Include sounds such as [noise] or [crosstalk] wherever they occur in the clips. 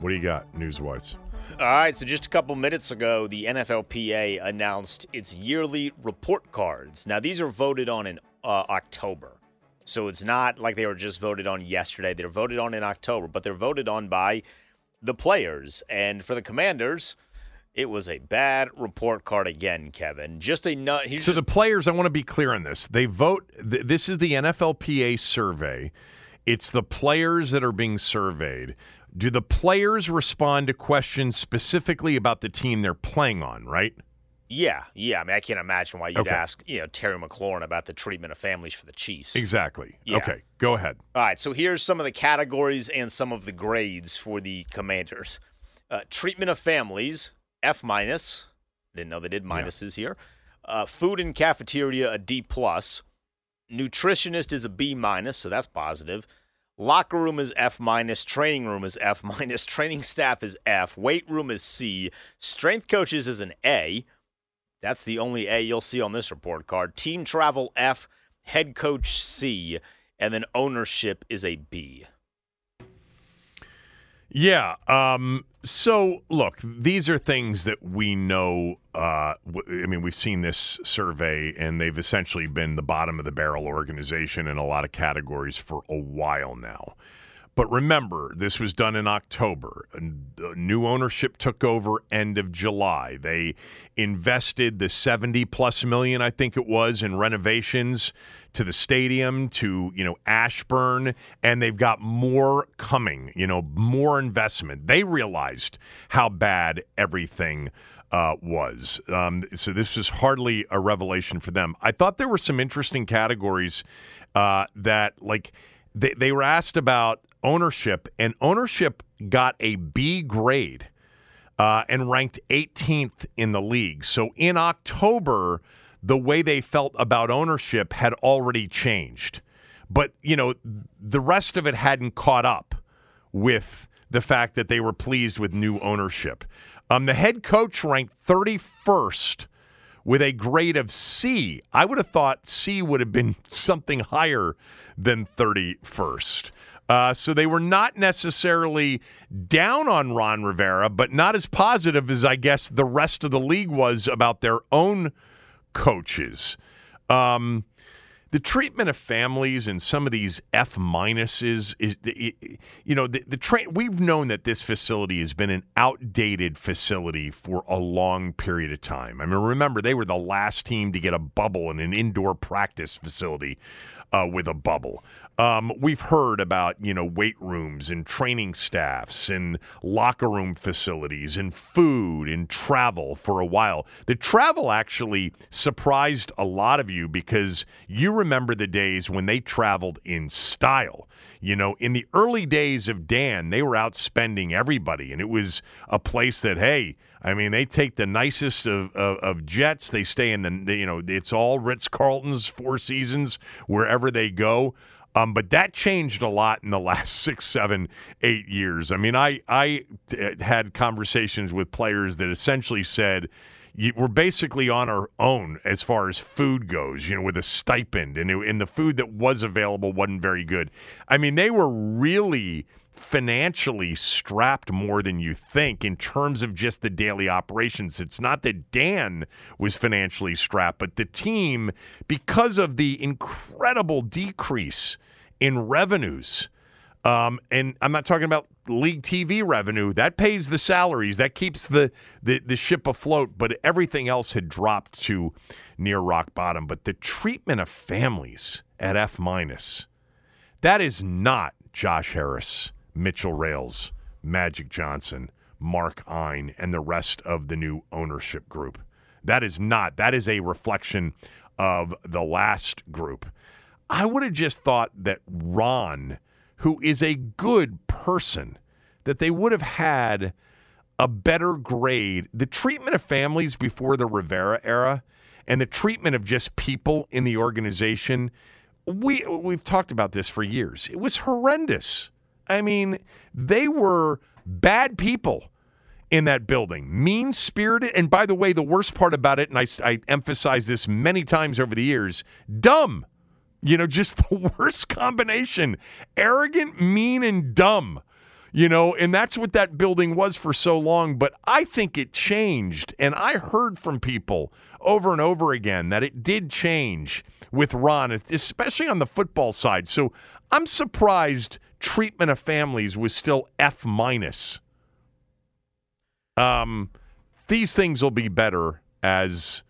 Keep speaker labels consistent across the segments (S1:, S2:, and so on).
S1: What do you got news wise?
S2: All right, so just a couple minutes ago, the NFLPA announced its yearly report cards. Now, these are voted on in uh, October. So it's not like they were just voted on yesterday. They're voted on in October, but they're voted on by the players. And for the commanders, it was a bad report card again, Kevin. Just a nut.
S1: So just- the players, I want to be clear on this. They vote. Th- this is the NFLPA survey. It's the players that are being surveyed. Do the players respond to questions specifically about the team they're playing on, right?
S2: Yeah, yeah. I mean, I can't imagine why you'd okay. ask, you know, Terry McLaurin about the treatment of families for the Chiefs.
S1: Exactly. Yeah. Okay, go ahead.
S2: All right. So here's some of the categories and some of the grades for the Commanders. Uh, treatment of families, F minus. Didn't know they did minuses yeah. here. Uh, food and cafeteria, a D plus. Nutritionist is a B minus, so that's positive. Locker room is F minus. Training room is F [laughs] minus. Training staff is F. Weight room is C. Strength coaches is an A. That's the only A you'll see on this report card. Team travel F. Head coach C. And then ownership is a B.
S1: Yeah. Um, so, look, these are things that we know. Uh, mean, we've seen this survey, and they've essentially been the bottom of the barrel organization in a lot of categories for a while now. But remember, this was done in October. New ownership took over end of July. They invested the 70 plus million, I think it was, in renovations to the stadium to, you know, Ashburn, and they've got more coming, you know, more investment. They realized how bad everything uh, was. Um, so this was hardly a revelation for them. I thought there were some interesting categories uh, that, like, they, they were asked about ownership, and ownership got a B grade uh, and ranked 18th in the league. So in October, the way they felt about ownership had already changed. But, you know, the rest of it hadn't caught up with the fact that they were pleased with new ownership. Um, the head coach ranked 31st with a grade of C. I would have thought C would have been [laughs] something higher than 31st. Uh, so they were not necessarily down on Ron Rivera, but not as positive as I guess the rest of the league was about their own coaches. Um, the treatment of families and some of these F minuses is, you know, the, the train. We've known that this facility has been an outdated facility for a long period of time. I mean, remember they were the last team to get a bubble in an indoor practice facility uh, with a bubble. Um, we've heard about you know weight rooms and training staffs and locker room facilities and food and travel for a while. The travel actually surprised a lot of you because you remember the days when they traveled in style. You know, in the early days of Dan, they were out spending everybody, and it was a place that hey. I mean, they take the nicest of, of, of jets. They stay in the, you know, it's all Ritz Carlton's, Four Seasons, wherever they go. Um, but that changed a lot in the [laughs] last six, seven, eight years. I mean, I I had conversations with players that essentially said we're basically on our own as far as food goes. You know, with a stipend, and, it, and the food that was available wasn't very good. I mean, they were really financially strapped more than you think in terms of just the daily operations. It's not that Dan was financially strapped, but the team, because of the incredible decrease in revenues. Um, and I'm not talking about league TV revenue. That pays the salaries. That keeps the, the, the ship afloat. But everything else had dropped to near rock bottom. But the treatment of families at F minus, that is not Josh Harris, Mitchell Rales, Magic Johnson, Mark Ein, and the rest of the new ownership group. That is not. That is a reflection of the last group. I would have just thought that Ron, who is a good person, that they would have had a better grade. The treatment of families before the Rivera era and the treatment of just people in the organization, we we've talked about this for years. It was horrendous. I mean, they were bad people in that building, mean spirited. And by the way, the worst part about it, and I, I emphasize this many times over the years, dumb. You know, just [laughs] the worst combination arrogant, mean, and dumb. You know, and that's what that building was for so long. But I think it changed. And I heard from people over and over again that it did change with Ron, especially on the football side. So I'm surprised treatment of families was still F minus. Um, these things will be better as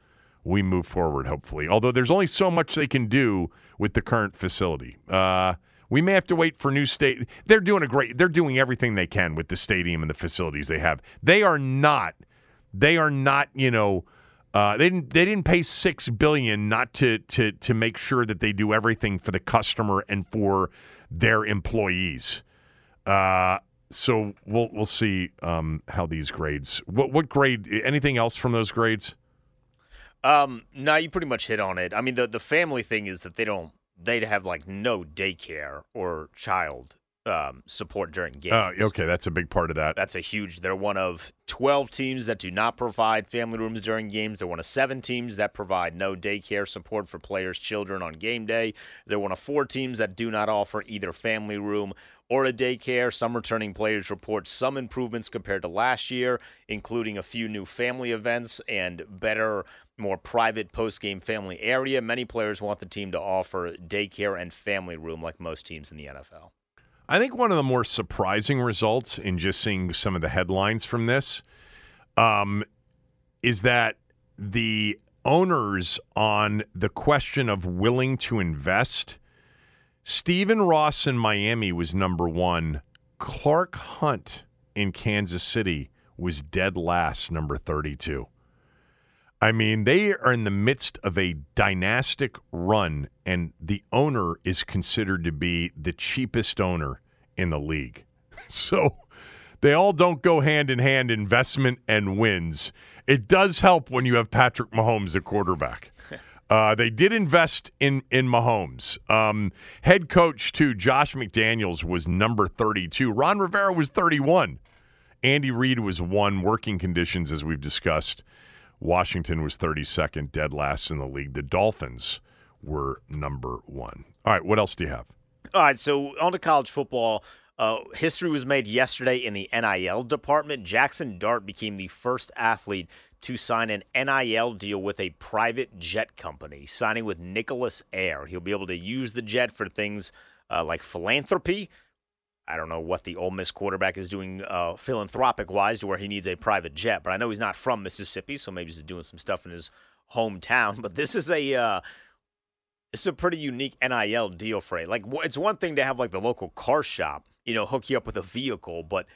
S1: we move forward, hopefully. Although there's only so much they can do with the current facility. Uh, we may have to wait for new state. They're doing a great. They're doing everything they can with the stadium and the facilities they have. They are not. They are not. You know. Uh, they didn't. They didn't pay six billion not to to to make sure that they do everything for the customer and for their employees. Uh, so we'll we'll see um, how these grades. What what grade? Anything else from those grades?
S2: Um, no, you pretty much hit on it. I mean, the the family thing is that they don't they'd have like no daycare or child um, support during games.
S1: Oh, okay, that's a big part of that.
S2: That's a huge. They're one of twelve teams that do not provide family rooms during games. They're one of seven teams that provide no daycare support for players' children on game day. They're one of four teams that do not offer either family room or a daycare. Some returning players report some improvements compared to last year, including a few new family events and better more private post-game family area. Many players want the team to offer daycare and family room like most teams in the NFL.
S1: I think one of the more surprising results in just seeing some of the headlines from this um, is that the owners on the question of willing to invest, Stephen Ross in Miami was number one. Clark Hunt in Kansas City was dead last, number 32. I mean, they are in the midst of a dynastic run, and the owner is considered to be the cheapest owner in the league. [laughs] So they all don't go hand in hand, investment and wins. It does help when you have Patrick Mahomes at quarterback. [laughs] Uh, they did invest in in Mahomes. Um, head coach too, Josh McDaniels was number 32. Ron Rivera was 31. Andy Reid was one. Working conditions, as we've discussed. Washington was 32nd, dead last in the league. The Dolphins were number one. All right, what else do you have?
S2: All right, so on to college football. Uh, history was made yesterday in the NIL department. Jackson Dart became the first athlete to sign an NIL deal with a private jet company, signing with Nicholas Air. He'll be able to use the jet for things uh, like philanthropy. I don't know what the Ole Miss quarterback is doing uh, philanthropic wise to where he needs a private jet, but I know he's not from Mississippi, so maybe he's doing some stuff in his hometown. [laughs] But this is a uh, is a pretty unique NIL deal for it. Like it's one thing to have like the local car shop, you know, hook you up with a vehicle, but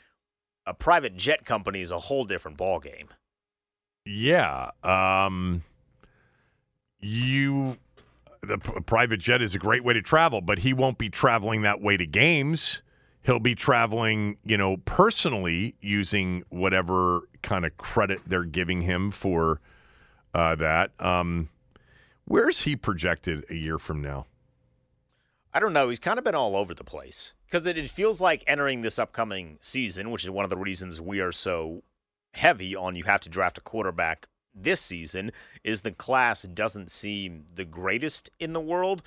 S2: a private jet company is a whole different ballgame.
S1: Yeah. Um, you, the private jet is a great way to travel, but he won't be traveling that way to games. He'll be traveling, you know, personally using whatever kind of credit they're giving him for uh, that. Um, where's he projected a year from now?
S2: I don't know. He's kind of been all over the place because it, it feels like entering this upcoming season, which is one of the reasons we are so heavy on you have to draft a quarterback this season, is the class doesn't seem the greatest in the world.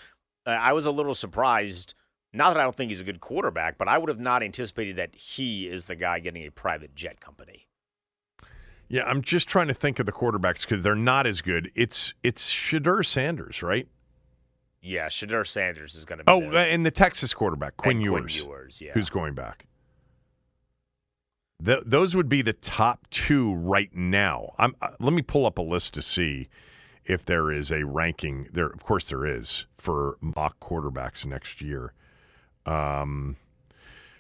S2: Uh, I was a little surprised. Not that I don't think he's a good quarterback, but I would have not anticipated that he is the guy getting a private jet company.
S1: Yeah, I'm just trying to think of the quarterbacks because they're not as good. It's it's Shedeur Sanders, right?
S2: Yeah, Shedeur Sanders is going to be.
S1: Oh,
S2: there.
S1: and the Texas quarterback Quinn
S2: And
S1: Ewers,
S2: Quinn Ewers, yeah.
S1: who's going back. Th- those would be the top two right now. I'm, uh, let me pull up a list to see if there is a ranking. There, of course, there is for mock quarterbacks next year. Um,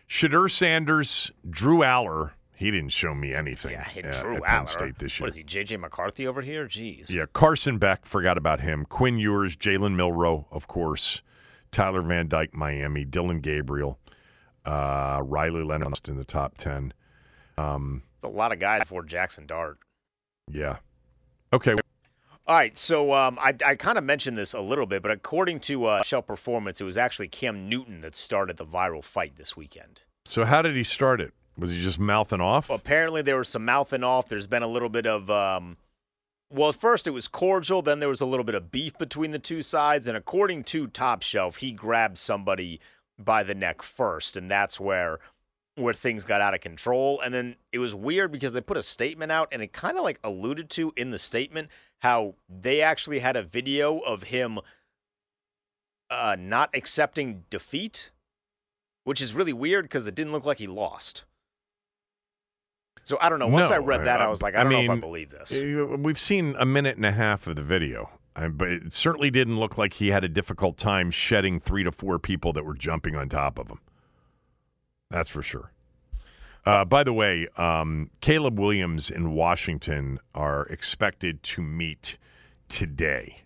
S1: Shedeur Sanders, Drew Allar. He didn't show me anything.
S2: yeah, hit
S1: uh,
S2: Drew
S1: at
S2: Aller.
S1: State this year.
S2: What is he, J.J. McCarthy over here? Jeez.
S1: Yeah, Carson Beck, forgot about him. Quinn Ewers, Jalen Milroe, of course. Tyler Van Dyke, Miami. Dillon Gabriel. Uh, Riley Leonard in the top 10. Um,
S2: a lot of guys for Jackson Dart.
S1: yeah. Okay.
S2: All right, so um, I, I kind of mentioned this a little bit, but according to uh, Shell Performance, it was actually Cam Newton that started the viral fight this weekend.
S1: So, how did he start it? Was he just mouthing off?
S2: Well, apparently, there was some mouthing off. There's been a little bit of, um, well, at first it was cordial, then there was a little bit of beef between the two sides. And according to Top Shelf, he grabbed somebody by the neck first, and that's where where things got out of control. And then it was weird because they put a statement out, and it kind of like alluded to in the statement how they actually had a video of him uh, not accepting defeat, which is really weird because it didn't look like he lost. So I don't know. Once I read that, I,
S1: I-
S2: was like, I,
S1: I
S2: don't know if I
S1: mean,
S2: believe this.
S1: Uh, We've seen a minute and a half of the video, but it certainly didn't look like he had a difficult time shedding three to four people that were jumping on top of him. That's for sure. Uh, by the way, um, Caleb Williams in Washington are expected to meet today.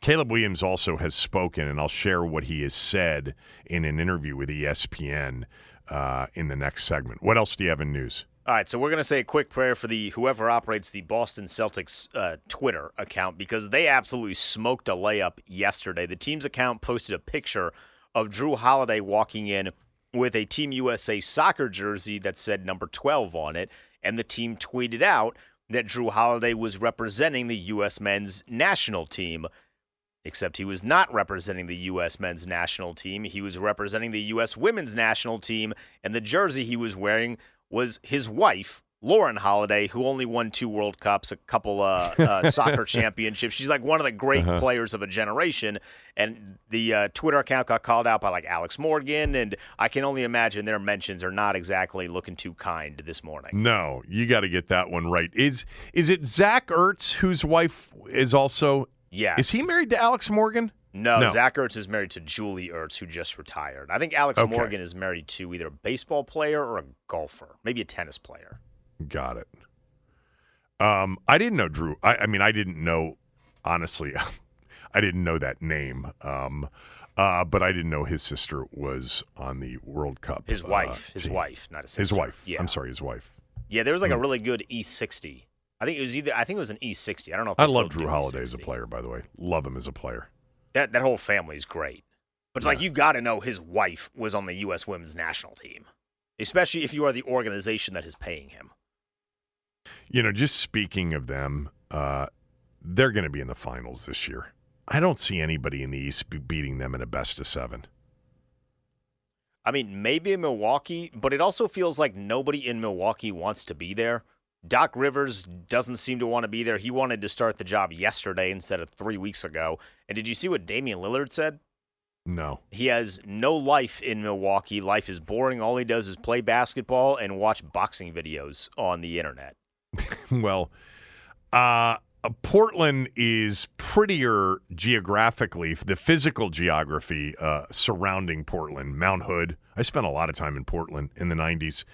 S1: Caleb Williams also has spoken, and I'll share what he has said in an interview with ESPN uh, in the next segment. What else do you have in news?
S2: All right, so we're gonna say a quick prayer for the whoever operates the Boston Celtics uh, Twitter account because they absolutely smoked a layup yesterday. The team's account posted a picture of Jrue Holiday walking in with a Team USA soccer jersey that said number 12 on it, and the team tweeted out that Jrue Holiday was representing the U.S. men's national team. Except he was not representing the U.S. men's national team. He was representing the U.S. women's national team, and the jersey he was wearing was his wife, Lauren Holiday, who only won two World Cups, a couple uh, uh, [laughs] soccer championships. She's like one of the great
S1: Uh-huh.
S2: players of a generation. And the uh, Twitter account got called out by like Alex Morgan, and I can only imagine their mentions are not exactly looking too kind this morning.
S1: No, you got to get that one right. Is is it Zach Ertz whose wife is also?
S2: Yes.
S1: Is he married to Alex Morgan?
S2: No,
S1: No.
S2: Zach Ertz is married to Julie Ertz, who just retired. I think Alex
S1: Okay.
S2: Morgan is married to either a baseball player or a golfer, maybe a tennis player.
S1: Got it. Um, I didn't know Jrue. I, I mean, I didn't know. Honestly, [laughs] I didn't know that name. Um, uh, but I didn't know his sister was on the World Cup.
S2: His
S1: uh,
S2: wife, his wife, not a sister.
S1: His wife.
S2: Yeah,
S1: I'm sorry, his wife.
S2: Yeah, there was like
S1: Hmm.
S2: a really good E60 I think it was either. I think it was an E60. I don't know. if
S1: I love
S2: Jrue
S1: Holiday as a
S2: E60s.
S1: player, by the way. Love him as a player.
S2: That that whole family is great. But it's like you got to know his wife was on the U.S. Women's National Team, especially if you are the organization that is paying him.
S1: You know, just speaking of them, uh, they're going to be in the finals this year. I don't see anybody in the East be- beating them in a best of seven.
S2: I mean, maybe in Milwaukee, but it also feels like nobody in Milwaukee wants to be there. Doc Rivers doesn't seem to want to be there. He wanted to start the job yesterday instead of three weeks ago. And did you see what Damian Lillard said?
S1: No.
S2: He has no life in Milwaukee. Life is boring. All he does is play basketball and watch boxing videos on the internet. [laughs]
S1: well, uh, Portland is prettier geographically, the physical geography uh, surrounding Portland, Mount Hood. I spent a lot of time in Portland in the 90s.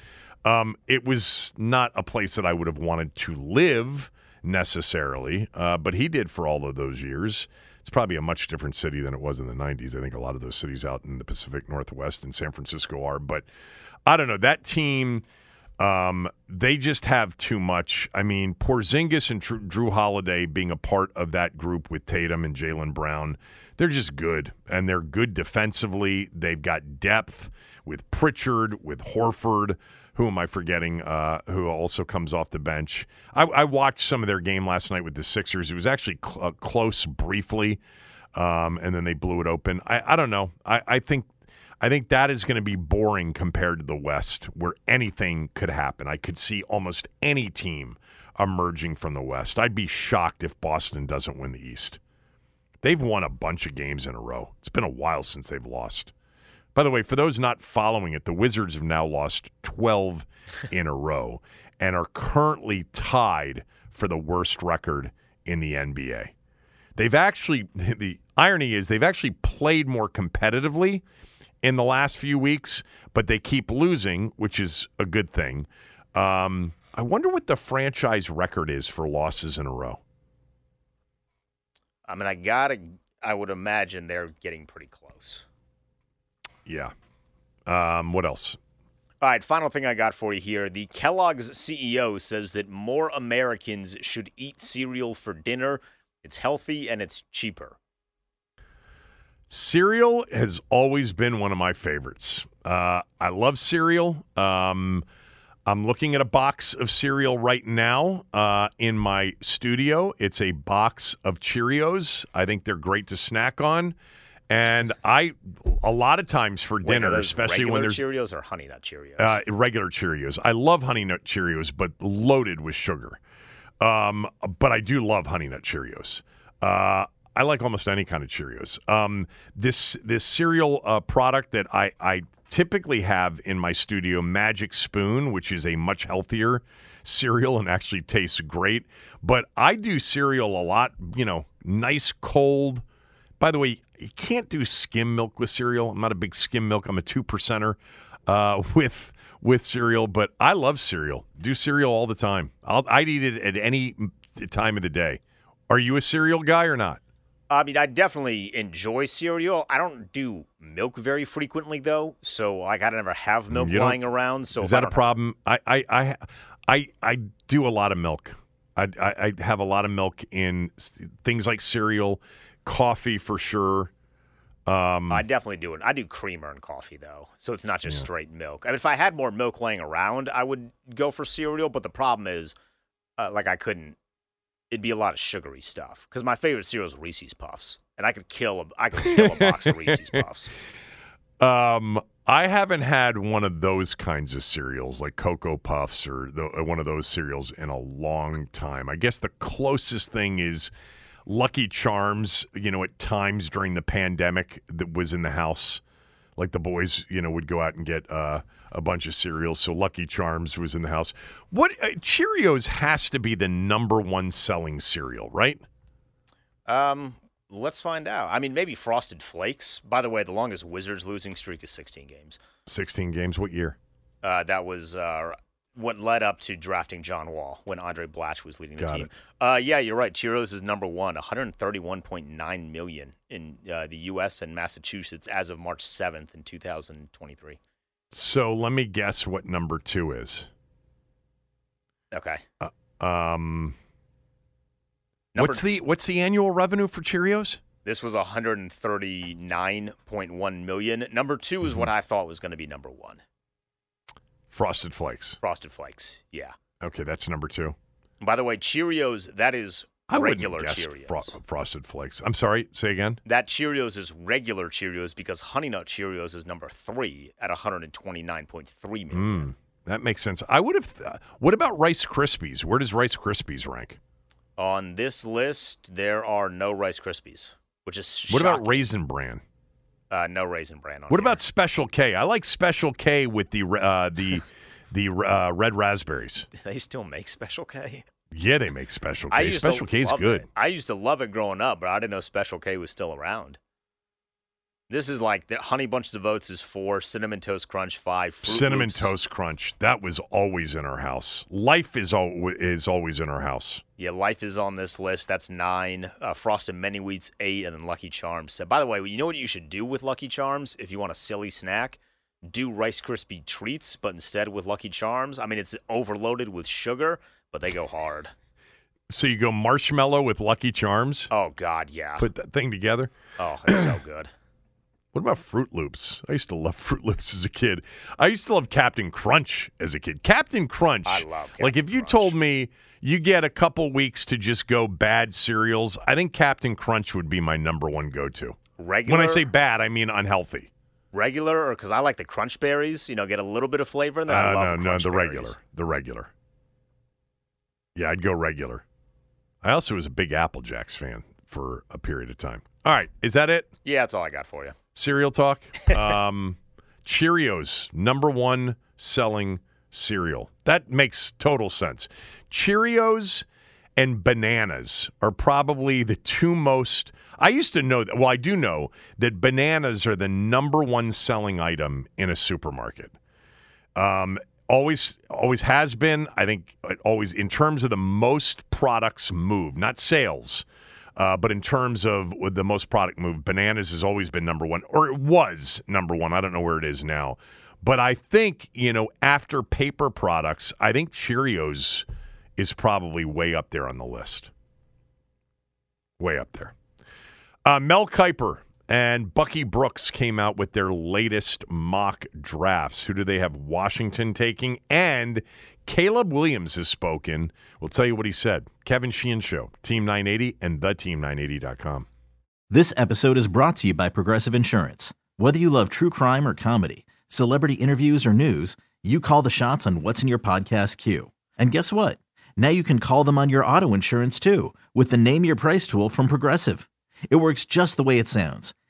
S1: Um, it was not a place that I would have wanted to live necessarily, uh, but he did for all of those years. It's probably a much different city than it was in the 90s. I think a lot of those cities out in the Pacific Northwest and San Francisco are, but I don't know. That team. Um, they just have too much. I mean, Porzingis and Jrue, Holiday being a part of that group with Tatum and Jaylen Brown, they're just good, and they're good defensively. They've got depth with Pritchard, with Horford. Who am I forgetting? Uh, who also comes off the bench? I, I watched some of their game last night with the Sixers. It was actually cl- uh, close briefly, um, and then they blew it open. I, I don't know. I, I think I think that is going to be boring compared to the West, where anything could happen. I could see almost any team emerging from the West. I'd be shocked if Boston doesn't win the East. They've won a bunch of games in a row. It's been a while since they've lost. By the way, for those not following it, the Wizards have now lost 12 [laughs] in a row and are currently tied for the worst record in the NBA. They've actually, [laughs] the irony is, they've actually played more competitively in the last few weeks, but they keep losing, which is a good thing. Um, I wonder what the franchise record is for losses in a row.
S2: I mean, I gotta. I would imagine they're getting pretty close.
S1: Yeah. Um, what else?
S2: All right, final thing I got for you here. The Kellogg's CEO says that more Americans should eat cereal for dinner. It's healthy and it's cheaper.
S1: Cereal has always been one of my favorites. Uh, I love cereal. Um, I'm looking at a box of cereal right now uh, in my studio. It's a box of Cheerios. I think they're great to snack on. And I, a lot of times for
S2: Wait,
S1: dinner, especially when
S2: regular
S1: there's
S2: Cheerios or Honey Nut Cheerios.
S1: uh, regular Cheerios. I love Honey Nut Cheerios, but loaded with sugar. Um, but I do love Honey Nut Cheerios. Uh, I like almost any kind of Cheerios. Um, this this cereal uh, product that I, I typically have in my studio, Magic Spoon, which is a much healthier cereal and actually tastes great. But I do cereal a lot, you know, nice cold. By the way, you can't do skim milk with cereal. I'm not a big skim milk. I'm a two percenter uh, [laughs] with with cereal, but I love cereal. Do cereal all the time. I'll, I'd eat it at any time of the day. Are you a cereal guy or not?
S2: I mean, I definitely enjoy cereal. I don't do milk very frequently, though. So, like, I never have milk
S1: You
S2: lying around. So,
S1: Is that a problem? I I I I, I do a lot of milk. I, I I have a lot of milk in things like cereal, coffee for sure. Um,
S2: I definitely do it. I do creamer and coffee though, so it's not just straight milk. I mean, if I had more milk laying around, I would go for cereal. But the problem is, uh, like, I couldn't. It'd be a lot of sugary stuff because my favorite cereal is Reese's Puffs, and I could kill a I could kill a box of Reese's [laughs] Puffs.
S1: Um, I haven't had one of those kinds of cereals like Cocoa Puffs or the, uh, one of those cereals in a long time. I guess the closest thing is Lucky Charms, you know, at times during the pandemic that was in the house. Like the boys, you know, would go out and get uh, a bunch of cereals. So Lucky Charms was in the house. What uh, Cheerios has to be the number one selling cereal, right?
S2: Um, let's find out. I mean, maybe Frosted Flakes. By the way, the longest Wizards losing streak is 16 games.
S1: 16 games. What year?
S2: Uh, that was uh, what led up to drafting John Wall when Andray Blatche was leading the
S1: Got
S2: team. Uh, yeah, you're right. Cheerios is number one, 131.9 million in uh, the U.S. and Massachusetts as of March 7th in 2023.
S1: So let me guess what number two is.
S2: Okay.
S1: Um,
S2: Number
S1: what's the what's the annual revenue for Cheerios?
S2: This was 139.1 million. Number two is what
S1: Mm-hmm.
S2: I thought was going to be number one.
S1: Frosted Flakes.
S2: Frosted Flakes. Yeah.
S1: Okay, that's number two.
S2: By the way, Cheerios, that is
S1: I
S2: regular
S1: guess
S2: Cheerios.
S1: Fro- Frosted Flakes. I'm sorry. Say again.
S2: that Cheerios is regular Cheerios because Honey Nut Cheerios is number three at 129.3 million.
S1: Mm, that makes sense. I would have. Uh, what about Rice Krispies? Where does Rice Krispies rank?
S2: On this list, there are no Rice Krispies, which is
S1: What about. Raisin Bran?
S2: Uh, no Raisin Bran on
S1: What
S2: here.
S1: about Special K? I like Special K with the uh, the [laughs] the uh, red raspberries.
S2: They still make Special K.
S1: Yeah, they make Special
S2: I
S1: K.
S2: used
S1: Special
S2: to
S1: K is
S2: love
S1: good.
S2: It. I used to love it growing up, but I didn't know Special K was still around. This is like the Honey Bunches of Oats is four, Cinnamon Toast Crunch five, Fruit
S1: Cinnamon
S2: Loops-
S1: Toast Crunch. That was always in our house. Life is al- is always in our house.
S2: Yeah, Life is on this list. That's nine. Uh, Frosted Mini Wheats eight, and then Lucky Charms. So, by the way, you know what you should do with Lucky Charms if you want a silly snack? Do Rice Krispie treats, but instead with Lucky Charms. I mean, it's overloaded with sugar, but they go hard.
S1: So you go marshmallow with Lucky Charms.
S2: Oh God, yeah.
S1: Put that thing together.
S2: oh, it's so [clears throat] good.
S1: What about Froot Loops? I used to love [laughs] Froot Loops as a kid. I used to love Captain Crunch as a kid. Captain Crunch.
S2: I love
S1: Like if you
S2: Crunch.
S1: told me you get a couple weeks to just go bad cereals, I think Captain Crunch would be my number one go-to.
S2: Regular.
S1: When I say bad, I mean unhealthy.
S2: regular, or because I like the Crunch Berries. You know, get a little bit of flavor in there. I
S1: Uh,
S2: love
S1: no, no, the
S2: Berries.
S1: regular, the regular. Yeah, I'd go regular. I also was a big Apple Jacks fan for a period of time. All right, is that it?
S2: Yeah, that's all I got for you.
S1: cereal talk. Um, [laughs] Cheerios, number one selling cereal. That makes total sense. Cheerios and bananas are probably the two most. I used to know that. Well, I do know that bananas are the number one selling item in a supermarket. Um, always, always has been. I think always in terms of the most products moved, not sales. Uh, but in terms of the most product moved, bananas has always been number one, or it was number one. I don't know where it is now. But I think, you know, after paper products, I think Cheerios is probably way up there on the list. Way up there. Uh, Mel Kiper and Bucky Brooks came out with their latest mock drafts. Who do they have? Washington taking. And Caleb Williams has spoken. We'll tell you what he said. Kevin Sheehan Show, Team 980 and theteam980.com.
S3: This episode is brought to you by Progressive Insurance. Whether you love true crime or comedy, celebrity interviews or news, you call the shots on what's in your podcast queue. And guess what? Now you can call them on your auto insurance too with the Name Your Price tool from Progressive. It works just the way it sounds.